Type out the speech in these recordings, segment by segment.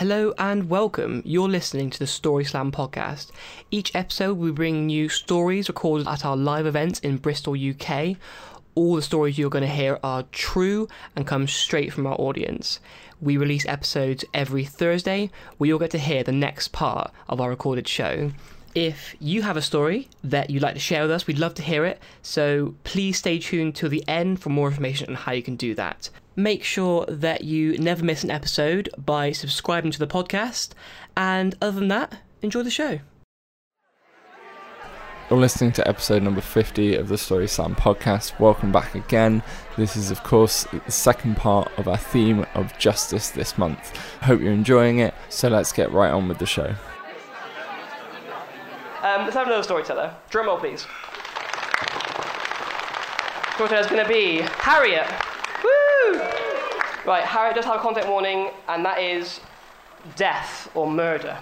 Hello and welcome. You're listening to the Story Slam podcast. Each episode, we bring you stories recorded at our live events in Bristol, UK. All the stories you're going to hear are true and come straight from our audience. We release episodes every Thursday where you'll get to hear the next part of our recorded show. If you have a story that you'd like to share with us, we'd love to hear it. So please stay tuned till the end for more information on how you can do that. Make sure that you never miss an episode by subscribing to the podcast. And other than that, enjoy the show. You're listening to episode number 50 of the Story Slam podcast. Welcome back again. This is, of course, the second part of our theme of justice this month. Hope you're enjoying it, so let's get right on with the show. Um, let's have another storyteller. Drum roll, please. is going to be Harriet. Woo! Right, Harriet does have a content warning, and that is death or murder.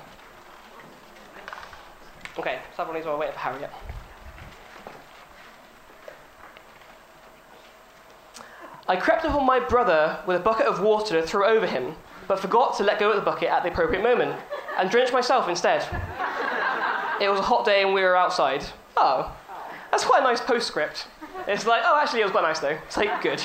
Okay, so everyone needs to wait for Harriet. I crept upon my brother with a bucket of water to throw over him, but forgot to let go of the bucket at the appropriate moment, and drenched myself instead. It was a hot day and we were outside. Oh, that's quite a nice postscript. It's like, oh, actually, it was quite nice though. It's like, good.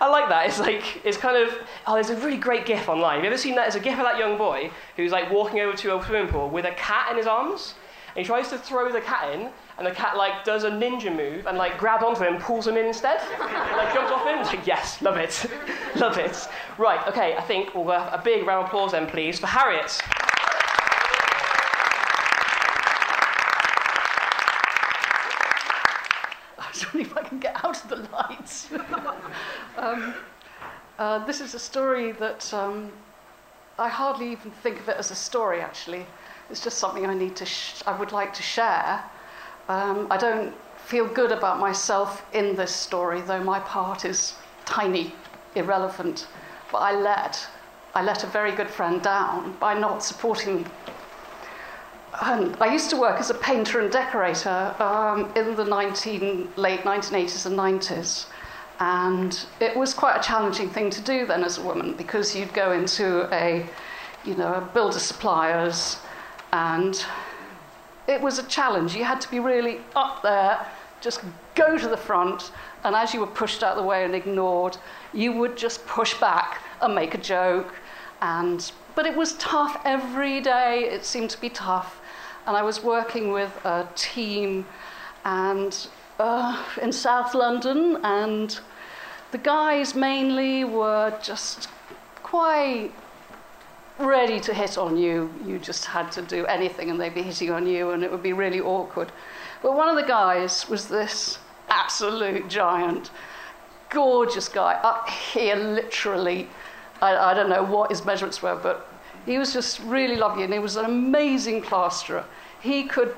I like that. It's like, it's kind of, oh, there's a really great gif online. Have you ever seen that? There's a gif of that young boy who's like walking over to a swimming pool with a cat in his arms. And he tries to throw the cat in, and the cat like does a ninja move and like grabs onto him and pulls him in instead. and, like jumps off him. It's like, yes, love it, love it. Right, okay. I think we'll have a big round of applause then, please, for Harriet. If I can get out of the lights. um, uh, this is a story that um, I hardly even think of it as a story, actually. It's just something I need to sh- I would like to share. Um, I don't feel good about myself in this story, though my part is tiny, irrelevant. But I let, I let a very good friend down by not supporting and I used to work as a painter and decorator um, in the 19, late 1980s and 90s. And it was quite a challenging thing to do then as a woman because you'd go into a, you know, a builder suppliers and it was a challenge. You had to be really up there, just go to the front, and as you were pushed out of the way and ignored, you would just push back and make a joke. And, but it was tough every day. It seemed to be tough and I was working with a team and uh, in South London, and the guys mainly were just quite ready to hit on you. You just had to do anything, and they'd be hitting on you, and it would be really awkward. But one of the guys was this absolute giant, gorgeous guy, up here literally. I, I don't know what his measurements were, but he was just really lovely, and he was an amazing plasterer. He could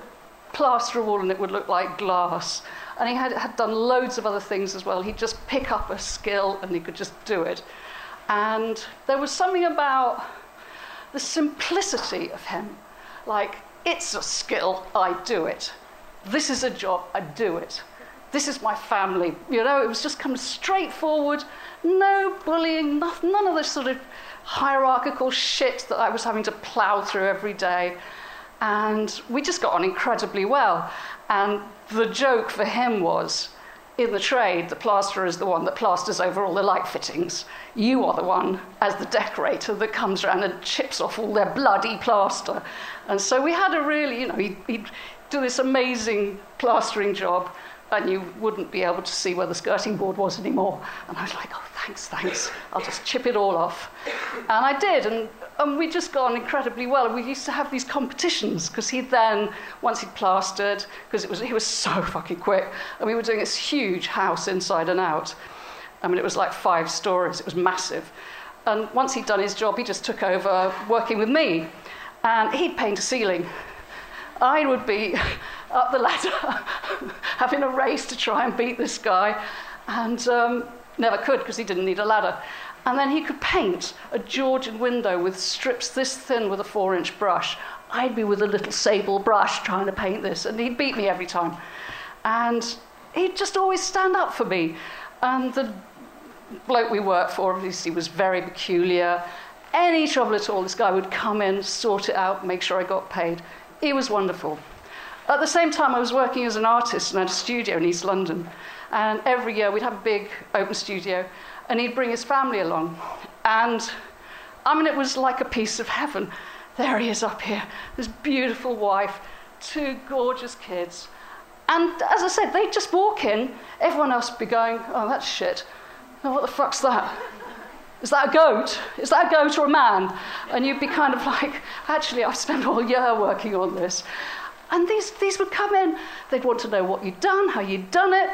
plaster a wall and it would look like glass. And he had, had done loads of other things as well. He'd just pick up a skill and he could just do it. And there was something about the simplicity of him. Like, it's a skill, I do it. This is a job, I do it. This is my family. You know, it was just kind of straightforward, no bullying, none of this sort of hierarchical shit that I was having to plow through every day. And we just got on incredibly well. And the joke for him was in the trade, the plasterer is the one that plasters over all the light fittings. You are the one, as the decorator, that comes around and chips off all their bloody plaster. And so we had a really, you know, he'd, he'd do this amazing plastering job and you wouldn't be able to see where the skirting board was anymore. And I was like, oh, thanks, thanks. I'll just chip it all off. And I did, and, and we just got on incredibly well. And we used to have these competitions because he then, once he'd plastered, because it was he was so fucking quick, and we were doing this huge house inside and out. I mean, it was like five stories. It was massive. And once he'd done his job, he just took over working with me. And he'd paint a ceiling. I would be up the ladder, having a race to try and beat this guy, and um, never could because he didn't need a ladder. And then he could paint a Georgian window with strips this thin with a four inch brush. I'd be with a little sable brush trying to paint this, and he'd beat me every time. And he'd just always stand up for me. And the bloke we worked for obviously was very peculiar. any trouble at all, this guy would come in, sort it out, make sure I got paid. He was wonderful. At the same time, I was working as an artist and had a studio in East London. And every year we'd have a big open studio, and he'd bring his family along. And I mean, it was like a piece of heaven. There he is up here, this beautiful wife, two gorgeous kids. And as I said, they'd just walk in, everyone else would be going, oh, that's shit. Oh, what the fuck's that? Is that a goat? Is that a goat or a man? And you'd be kind of like, actually, I've spent all year working on this. And these, these would come in, they'd want to know what you'd done, how you'd done it.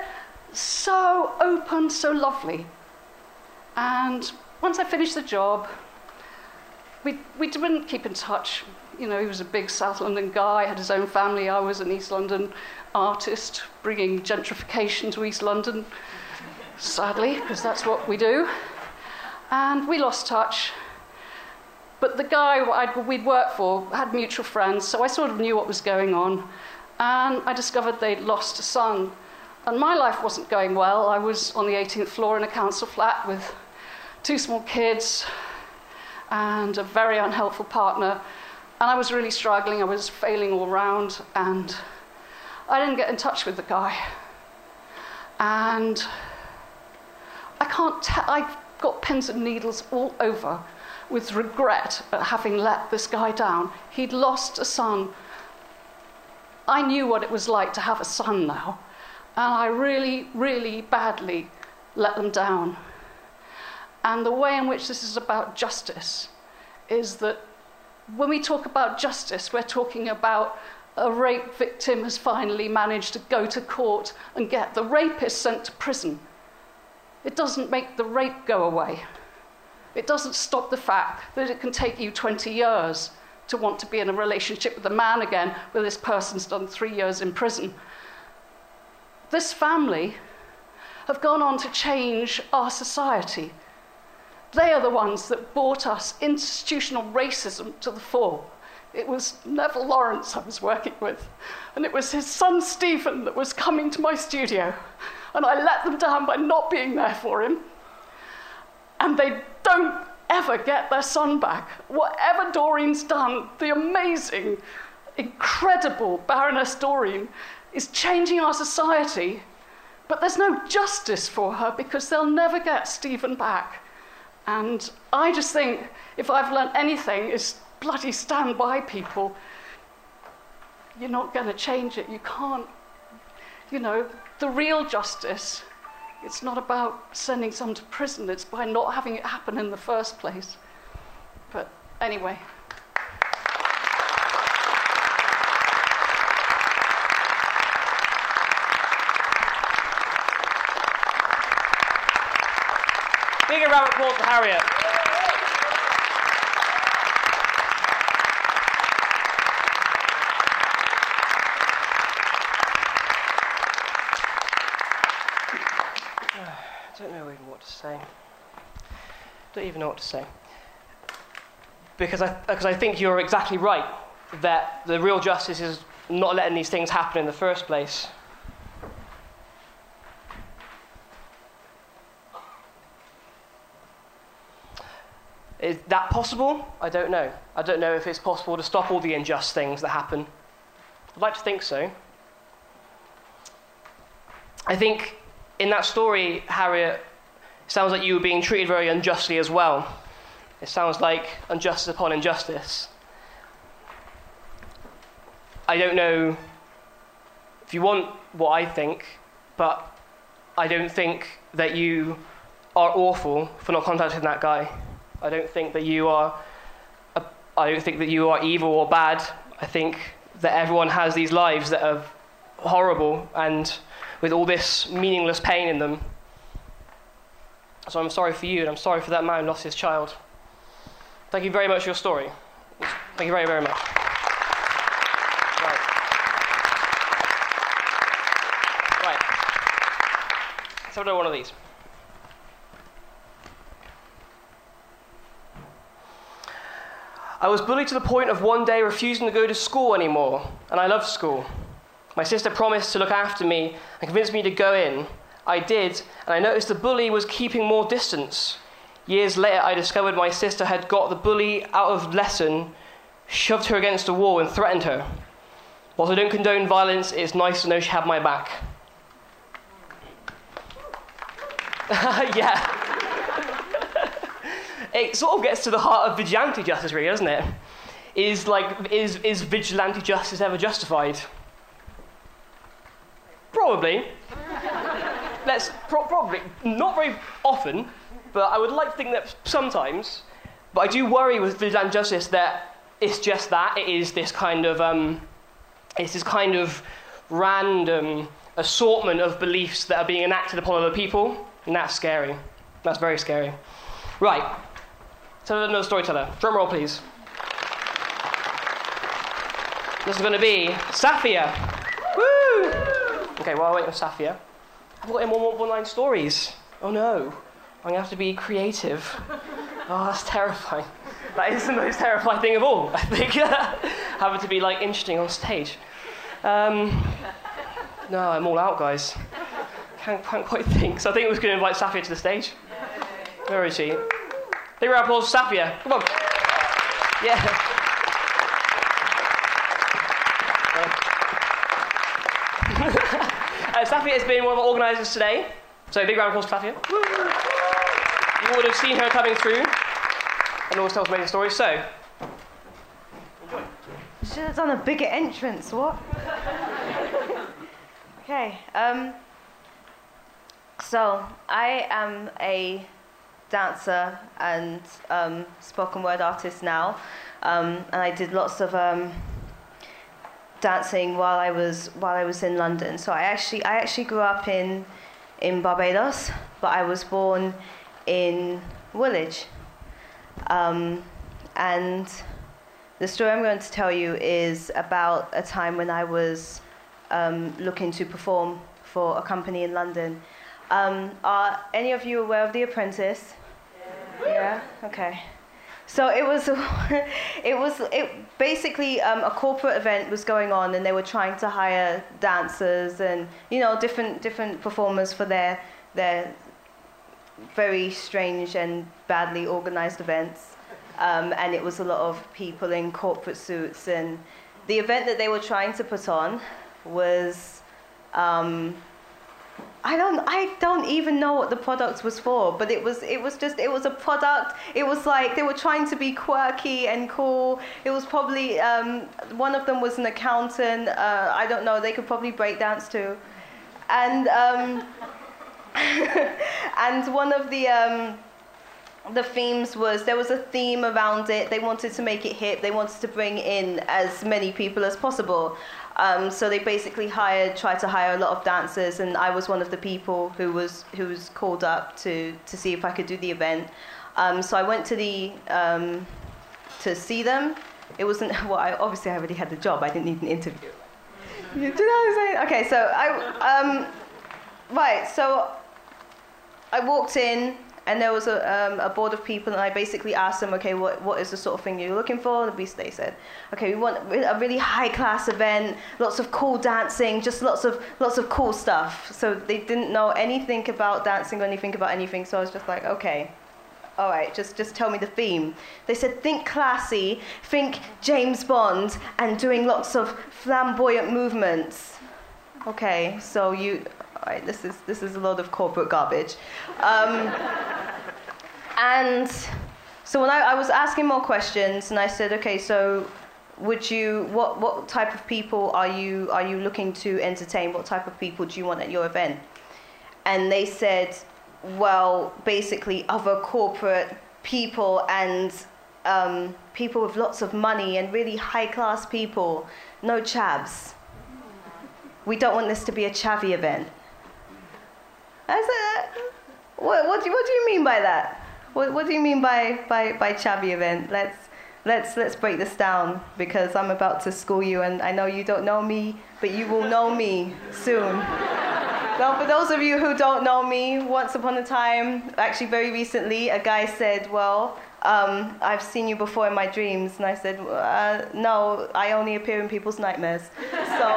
So open, so lovely. And once I finished the job, we, we didn't keep in touch. You know, he was a big South London guy, had his own family. I was an East London artist, bringing gentrification to East London, sadly, because that's what we do. And we lost touch. But the guy I'd, we'd worked for had mutual friends, so I sort of knew what was going on. And I discovered they'd lost a son. And my life wasn't going well. I was on the 18th floor in a council flat with two small kids and a very unhelpful partner. And I was really struggling. I was failing all round. And I didn't get in touch with the guy. And I can't tell, I've got pins and needles all over with regret at having let this guy down. He'd lost a son. I knew what it was like to have a son now, and I really, really badly let them down. And the way in which this is about justice is that when we talk about justice, we're talking about a rape victim has finally managed to go to court and get the rapist sent to prison. It doesn't make the rape go away. It doesn't stop the fact that it can take you 20 years to want to be in a relationship with a man again where this person's done three years in prison. This family have gone on to change our society. They are the ones that brought us institutional racism to the fore. It was Neville Lawrence I was working with, and it was his son Stephen that was coming to my studio, and I let them down by not being there for him and they don't ever get their son back. Whatever Doreen's done, the amazing, incredible Baroness Doreen is changing our society, but there's no justice for her because they'll never get Stephen back. And I just think if I've learned anything, is bloody stand by people. You're not going to change it. You can't, you know, the real justice it's not about sending someone to prison, it's by not having it happen in the first place. But anyway. Big round of applause for Harriet. to say. Don't even know what to say. Because I, because I think you're exactly right that the real justice is not letting these things happen in the first place. Is that possible? I don't know. I don't know if it's possible to stop all the unjust things that happen. I'd like to think so. I think in that story, Harriet sounds like you were being treated very unjustly as well. It sounds like injustice upon injustice. I don't know if you want what I think, but I don't think that you are awful for not contacting that guy. I don't think that you are. I don't think that you are evil or bad. I think that everyone has these lives that are horrible and with all this meaningless pain in them. So I'm sorry for you, and I'm sorry for that man who lost his child. Thank you very much for your story. Thank you very, very much. Right. Right. Let's have another one of these. I was bullied to the point of one day refusing to go to school anymore, and I loved school. My sister promised to look after me and convinced me to go in, I did, and I noticed the bully was keeping more distance. Years later, I discovered my sister had got the bully out of lesson, shoved her against a wall, and threatened her. Whilst I don't condone violence, it's nice to know she had my back. yeah. it sort of gets to the heart of vigilante justice, really, doesn't it? Is like, is, is vigilante justice ever justified? Probably. Let's pro- probably not very often, but I would like to think that sometimes. But I do worry with vigilante justice that it's just that it is this kind of um, it's this kind of random assortment of beliefs that are being enacted upon other people, and that's scary. That's very scary. Right. Tell another storyteller. Drum roll, please. This is going to be Safia. Woo! Okay, while I wait for Safia, I've got in one more one line stories. Oh no, I'm to have to be creative. Oh, that's terrifying. That is the most terrifying thing of all, I think. Having to be like interesting on stage. Um, no, I'm all out, guys. Can't, can't quite think. So I think was going to invite Safia to the stage. Where is she? Big round of applause Safia. Come on. Yeah. uh, Safia has been one of our organisers today. So big round of applause for Safia. You would have seen her coming through and always tells amazing stories. So, Should have done a bigger entrance, what? okay, um, so I am a dancer and um, spoken word artist now, um, and I did lots of um, dancing while I was while I was in London. So I actually I actually grew up in in Barbados, but I was born in Woolwich. Um, and the story I'm going to tell you is about a time when I was um, looking to perform for a company in London. Um, are any of you aware of The Apprentice? Yeah. Okay. So it was, it was, it basically um, a corporate event was going on, and they were trying to hire dancers and you know different different performers for their their very strange and badly organized events. Um, and it was a lot of people in corporate suits. And the event that they were trying to put on was, um, I don't, I don't even know what the product was for, but it was, it was just, it was a product. It was like they were trying to be quirky and cool. It was probably um, one of them was an accountant. Uh, I don't know. They could probably break dance too, and. Um, and one of the um, the themes was there was a theme around it. They wanted to make it hip. They wanted to bring in as many people as possible. Um, so they basically hired, tried to hire a lot of dancers, and I was one of the people who was who was called up to to see if I could do the event. Um, so I went to the um, to see them. It wasn't well. I, obviously, I already had the job. I didn't need an interview. You know what I'm saying? Okay, so I um, right. So I walked in and there was a, um, a board of people and I basically asked them, okay, what, what is the sort of thing you're looking for? And they said, okay, we want a really high class event, lots of cool dancing, just lots of, lots of cool stuff. So they didn't know anything about dancing or anything about anything. So I was just like, okay, all right, just, just tell me the theme. They said, think classy, think James Bond, and doing lots of flamboyant movements. Okay, so you, all right, this is, this is a lot of corporate garbage. Um, and so when I, I was asking more questions, and I said, okay, so would you, what, what type of people are you, are you looking to entertain? What type of people do you want at your event? And they said, well, basically other corporate people and um, people with lots of money and really high class people, no chavs. We don't want this to be a chavvy event. I said, what, what, do, what do you mean by that? What, what do you mean by, by, by chavvy event? Let's, let's, let's break this down because I'm about to school you and I know you don't know me, but you will know me soon. Now, for those of you who don't know me, once upon a time, actually very recently, a guy said, Well, um, I've seen you before in my dreams. And I said, uh, No, I only appear in people's nightmares. So,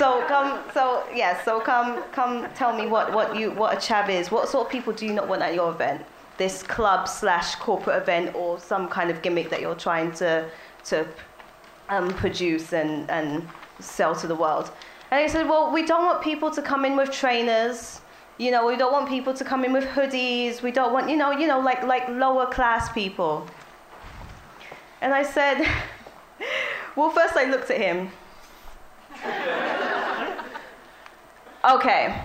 so come, so yeah, so come, come tell me what, what, you, what a chav is. What sort of people do you not want at your event? this club slash corporate event or some kind of gimmick that you're trying to to um, produce and, and sell to the world. And they said, well, we don't want people to come in with trainers. You know, we don't want people to come in with hoodies. We don't want, you know, you know, like like lower class people. And I said, well, first I looked at him. okay,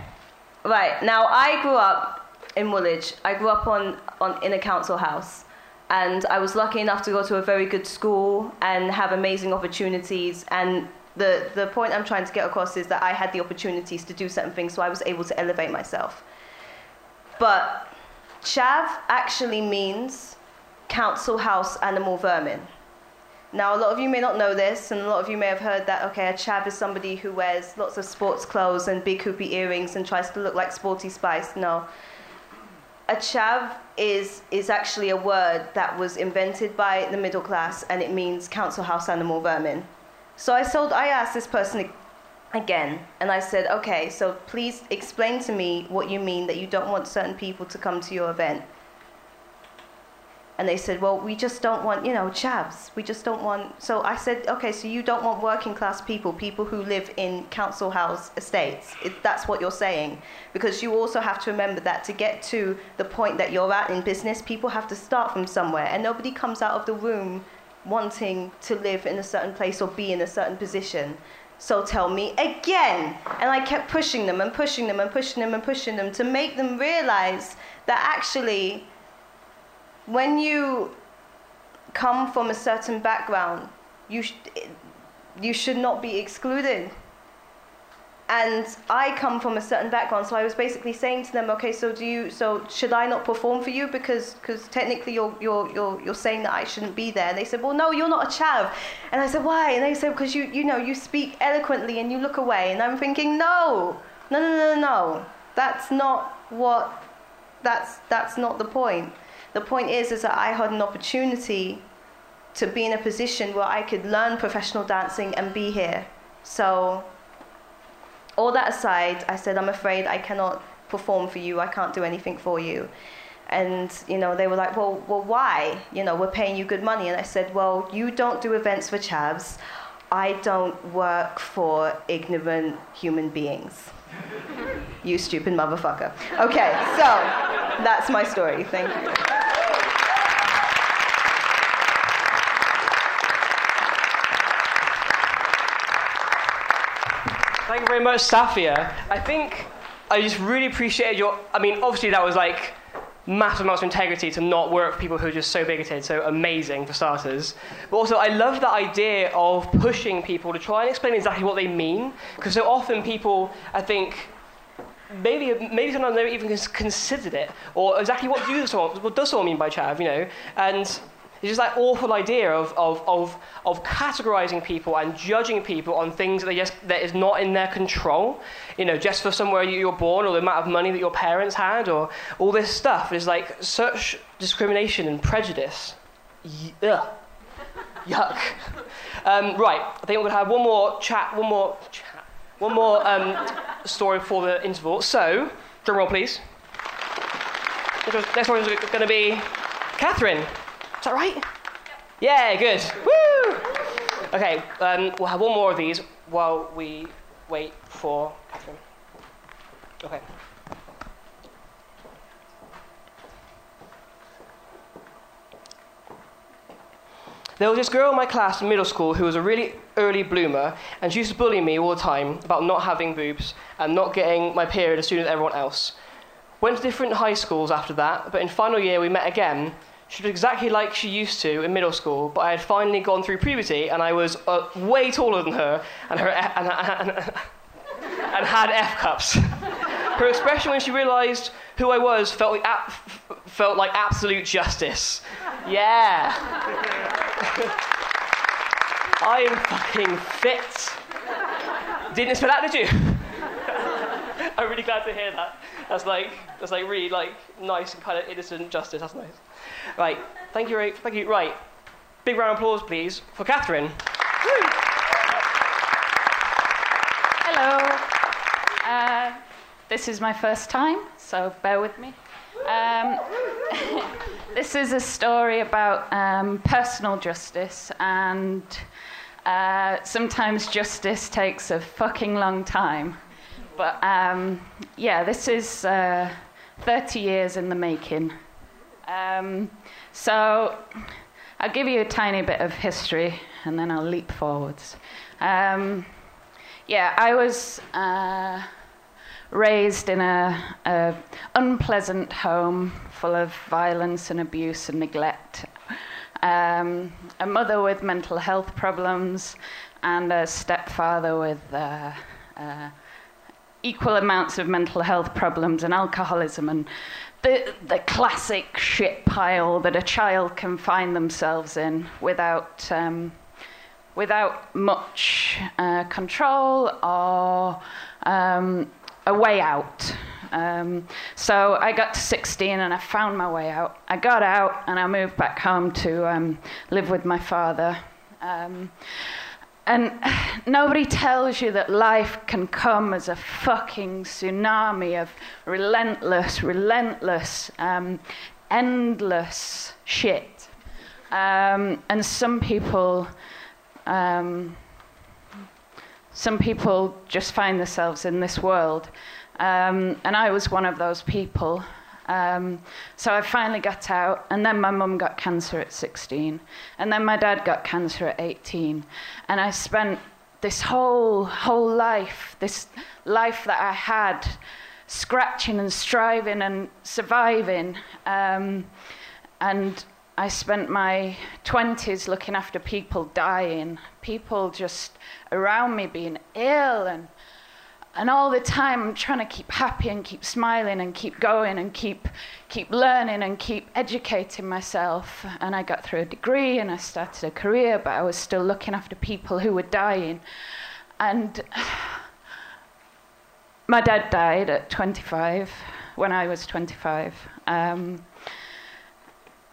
right. Now I grew up in Woolwich. I grew up on, on in a council house, and I was lucky enough to go to a very good school and have amazing opportunities. And the the point I'm trying to get across is that I had the opportunities to do certain things, so I was able to elevate myself. But chav actually means council house animal vermin. Now, a lot of you may not know this, and a lot of you may have heard that, okay, a chav is somebody who wears lots of sports clothes and big hoopy earrings and tries to look like Sporty Spice. No. A chav is, is actually a word that was invented by the middle class, and it means council house animal vermin. So I, sold, I asked this person again, and I said, okay, so please explain to me what you mean that you don't want certain people to come to your event. And they said, well, we just don't want, you know, chavs. We just don't want. So I said, okay, so you don't want working class people, people who live in council house estates. If that's what you're saying. Because you also have to remember that to get to the point that you're at in business, people have to start from somewhere. And nobody comes out of the room wanting to live in a certain place or be in a certain position. So tell me again. And I kept pushing them and pushing them and pushing them and pushing them to make them realize that actually when you come from a certain background, you, sh- you should not be excluded. And I come from a certain background, so I was basically saying to them, okay, so do you, so should I not perform for you because, because technically you're, you're, you're, you're saying that I shouldn't be there? And they said, well, no, you're not a chav. And I said, why? And they said, because you, you know, you speak eloquently and you look away. And I'm thinking, no, no, no, no, no, that's not what, that's, that's not the point. The point is, is that I had an opportunity to be in a position where I could learn professional dancing and be here. So, all that aside, I said, I'm afraid I cannot perform for you. I can't do anything for you. And you know, they were like, well, well, why? You know, we're paying you good money. And I said, well, you don't do events for chavs. I don't work for ignorant human beings. you stupid motherfucker. Okay, so that's my story. Thank you. Thank you very much, Safia. I think I just really appreciated your. I mean, obviously, that was like massive amounts of integrity to not work for people who are just so bigoted, so amazing for starters. But also, I love the idea of pushing people to try and explain exactly what they mean, because so often people, I think, maybe maybe sometimes never even considered it, or exactly what do someone, what does someone mean by chav, you know, and it's just that awful idea of, of, of, of categorizing people and judging people on things that, just, that is not in their control. You know, just for somewhere you're born or the amount of money that your parents had or all this stuff is like such discrimination and prejudice. Ugh. Yuck. Um, right, I think we're going to have one more chat, one more chat, one more um, story for the interval. So, drum roll, please. Next one is going to be Catherine. Is that right? Yeah, good. Woo! Okay, um, we'll have one more of these while we wait for Catherine. Okay. There was this girl in my class in middle school who was a really early bloomer, and she used to bully me all the time about not having boobs and not getting my period as soon as everyone else. Went to different high schools after that, but in final year we met again, she looked exactly like she used to in middle school, but I had finally gone through puberty and I was uh, way taller than her and, her and, and, and had F cups. Her expression when she realised who I was felt like, ap- felt like absolute justice. Yeah. I am fucking fit. Didn't expect that, did you? I'm really glad to hear that. That's like that's like really like nice and kind of innocent justice. That's nice. Right. Thank you. Rachel. Thank you. Right. Big round of applause, please, for Catherine. Hello. Uh, this is my first time, so bear with me. Um, this is a story about um, personal justice, and uh, sometimes justice takes a fucking long time. But um, yeah, this is uh, 30 years in the making. Um, so I'll give you a tiny bit of history and then I'll leap forwards. Um, yeah, I was uh, raised in a, a, unpleasant home full of violence and abuse and neglect. Um, a mother with mental health problems and a stepfather with uh, uh, equal amounts of mental health problems and alcoholism and the, the classic shit pile that a child can find themselves in without, um, without much uh, control or um, a way out. Um, so I got to 16 and I found my way out. I got out and I moved back home to um, live with my father. Um, and nobody tells you that life can come as a fucking tsunami of relentless, relentless, um, endless shit. Um, and some people, um, some people just find themselves in this world. Um, and I was one of those people. Um, so I finally got out, and then my mum got cancer at 16, and then my dad got cancer at 18, and I spent this whole whole life, this life that I had, scratching and striving and surviving, um, and I spent my 20s looking after people dying, people just around me being ill and and all the time I'm trying to keep happy and keep smiling and keep going and keep keep learning and keep educating myself. And I got through a degree and I started a career but I was still looking after people who were dying. And my dad died at 25 when I was 25 um,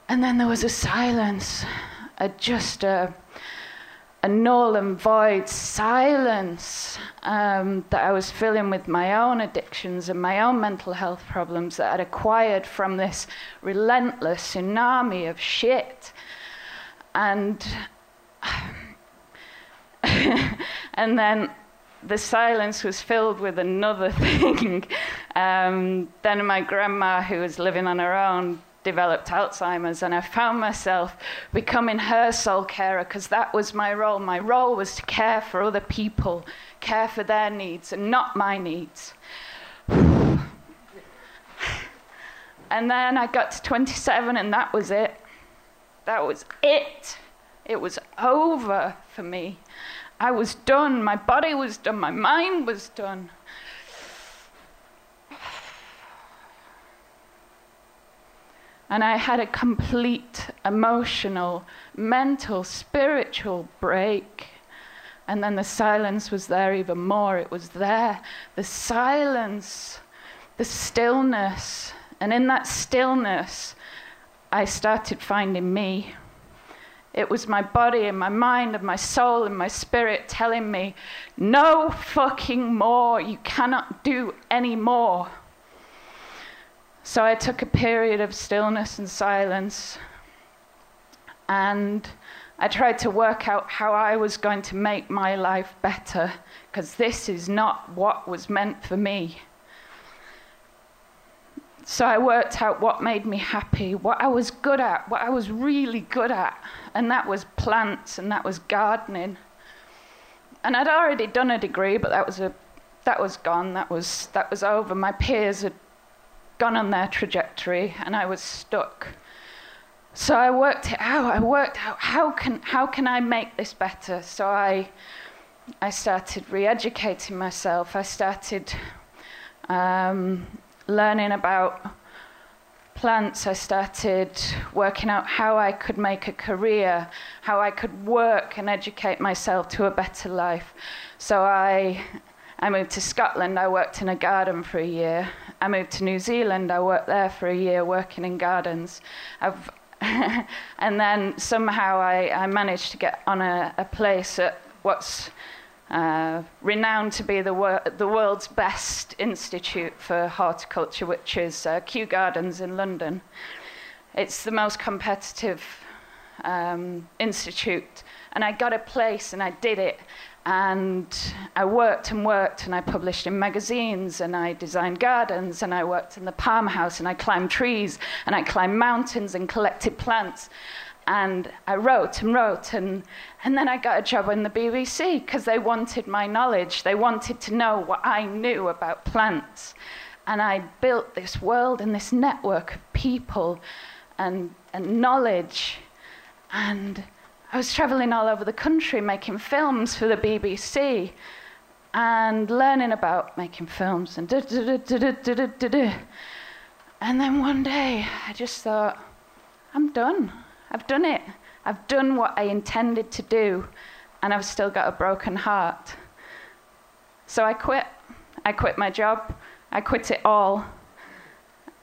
and then there was a silence a, just a a null and void silence um, that I was filling with my own addictions and my own mental health problems that I'd acquired from this relentless tsunami of shit. And, and then the silence was filled with another thing. Um, then my grandma, who was living on her own, developed Alzheimer's, and I found myself becoming her sole carer because that was my role. My role was to care for other people, care for their needs, and not my needs. and then I got to 27, and that was it. That was it. It was over for me. I was done. My body was done. My mind was done. And I had a complete emotional, mental, spiritual break. And then the silence was there even more. It was there. The silence, the stillness. And in that stillness, I started finding me. It was my body and my mind and my soul and my spirit telling me, no fucking more. You cannot do any more. So I took a period of stillness and silence, and I tried to work out how I was going to make my life better, because this is not what was meant for me. So I worked out what made me happy, what I was good at, what I was really good at, and that was plants and that was gardening. And I'd already done a degree, but that was a that was gone. That was that was over. My peers had gone on their trajectory and I was stuck. So I worked it out. I worked out how can how can I make this better? So I I started re-educating myself. I started um, learning about plants. I started working out how I could make a career, how I could work and educate myself to a better life. So I I moved to Scotland. I worked in a garden for a year. I moved to New Zealand. I worked there for a year working in gardens. and then somehow I, I, managed to get on a, a place at what's uh, renowned to be the, wor- the world's best institute for horticulture, which is uh, Kew Gardens in London. It's the most competitive um, institute, and I got a place and I did it. And I worked and worked, and I published in magazines, and I designed gardens, and I worked in the palm house, and I climbed trees, and I climbed mountains and collected plants. And I wrote and wrote, and, and then I got a job in the BBC because they wanted my knowledge. They wanted to know what I knew about plants. And I built this world and this network of people and, and knowledge. And I was traveling all over the country making films for the BBC and learning about making films and da da da da da da da da. And then one day I just thought, I'm done. I've done it. I've done what I intended to do, and I've still got a broken heart. So I quit. I quit my job. I quit it all.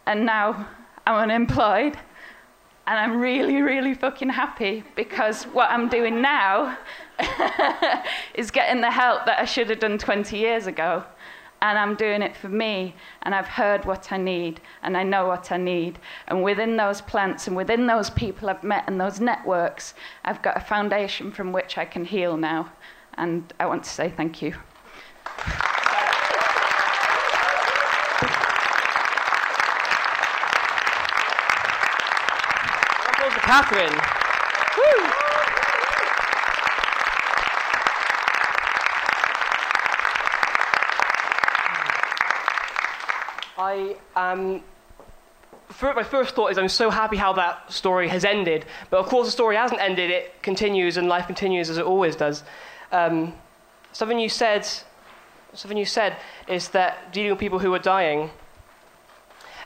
And now I'm unemployed and I'm really, really fucking happy because what I'm doing now is getting the help that I should have done 20 years ago. And I'm doing it for me, and I've heard what I need, and I know what I need. And within those plants and within those people I've met and those networks, I've got a foundation from which I can heal now. And I want to say thank you. Catherine. Woo! I um, my first thought is I'm so happy how that story has ended, but of course the story hasn't ended. It continues, and life continues as it always does. Um, something you said, something you said is that dealing with people who are dying,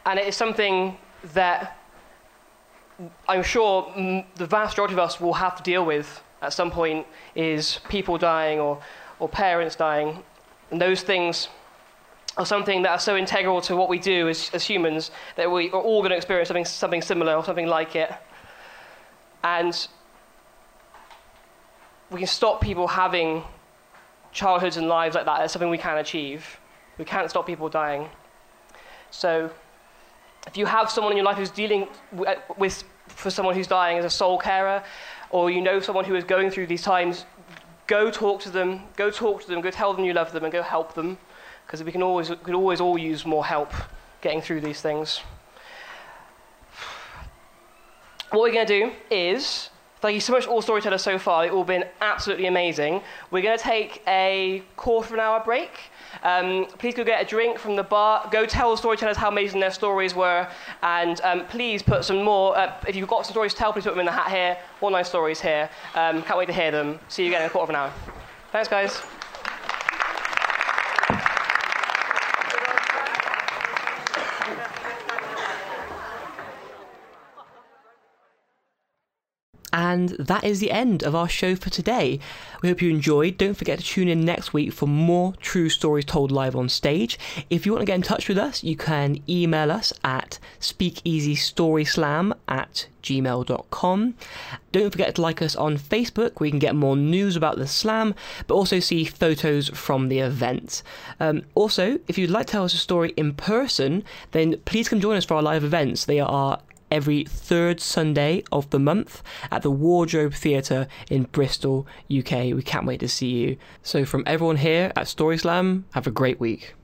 and it is something that I'm sure the vast majority of us will have to deal with at some point is people dying or, or parents dying, and those things are something that are so integral to what we do as, as humans that we are all going to experience something, something similar or something like it. And we can stop people having childhoods and lives like that. That's something we can achieve. We can't stop people dying. So, if you have someone in your life who's dealing uh, with, for someone who's dying as a sole carer, or you know someone who is going through these times, go talk to them, go talk to them, go tell them you love them, and go help them because we can always, we can always all use more help getting through these things. What we're going to do is, thank you so much, all storytellers so far. They've all been absolutely amazing. We're going to take a quarter of an hour break. Um, please go get a drink from the bar. Go tell the storytellers how amazing their stories were. And um, please put some more, uh, if you've got some stories to tell, please put them in the hat here. Nice stories here. Um, can't wait to hear them. See you again in a quarter of an hour. Thanks, guys. And that is the end of our show for today. We hope you enjoyed. Don't forget to tune in next week for more true stories told live on stage. If you want to get in touch with us, you can email us at speakeasystoryslam at gmail.com. Don't forget to like us on Facebook where you can get more news about the slam, but also see photos from the event. Um, also, if you'd like to tell us a story in person, then please come join us for our live events. They are every third Sunday of the month at the Wardrobe Theatre in Bristol, UK. We can't wait to see you. So, from everyone here at Story Slam, have a great week.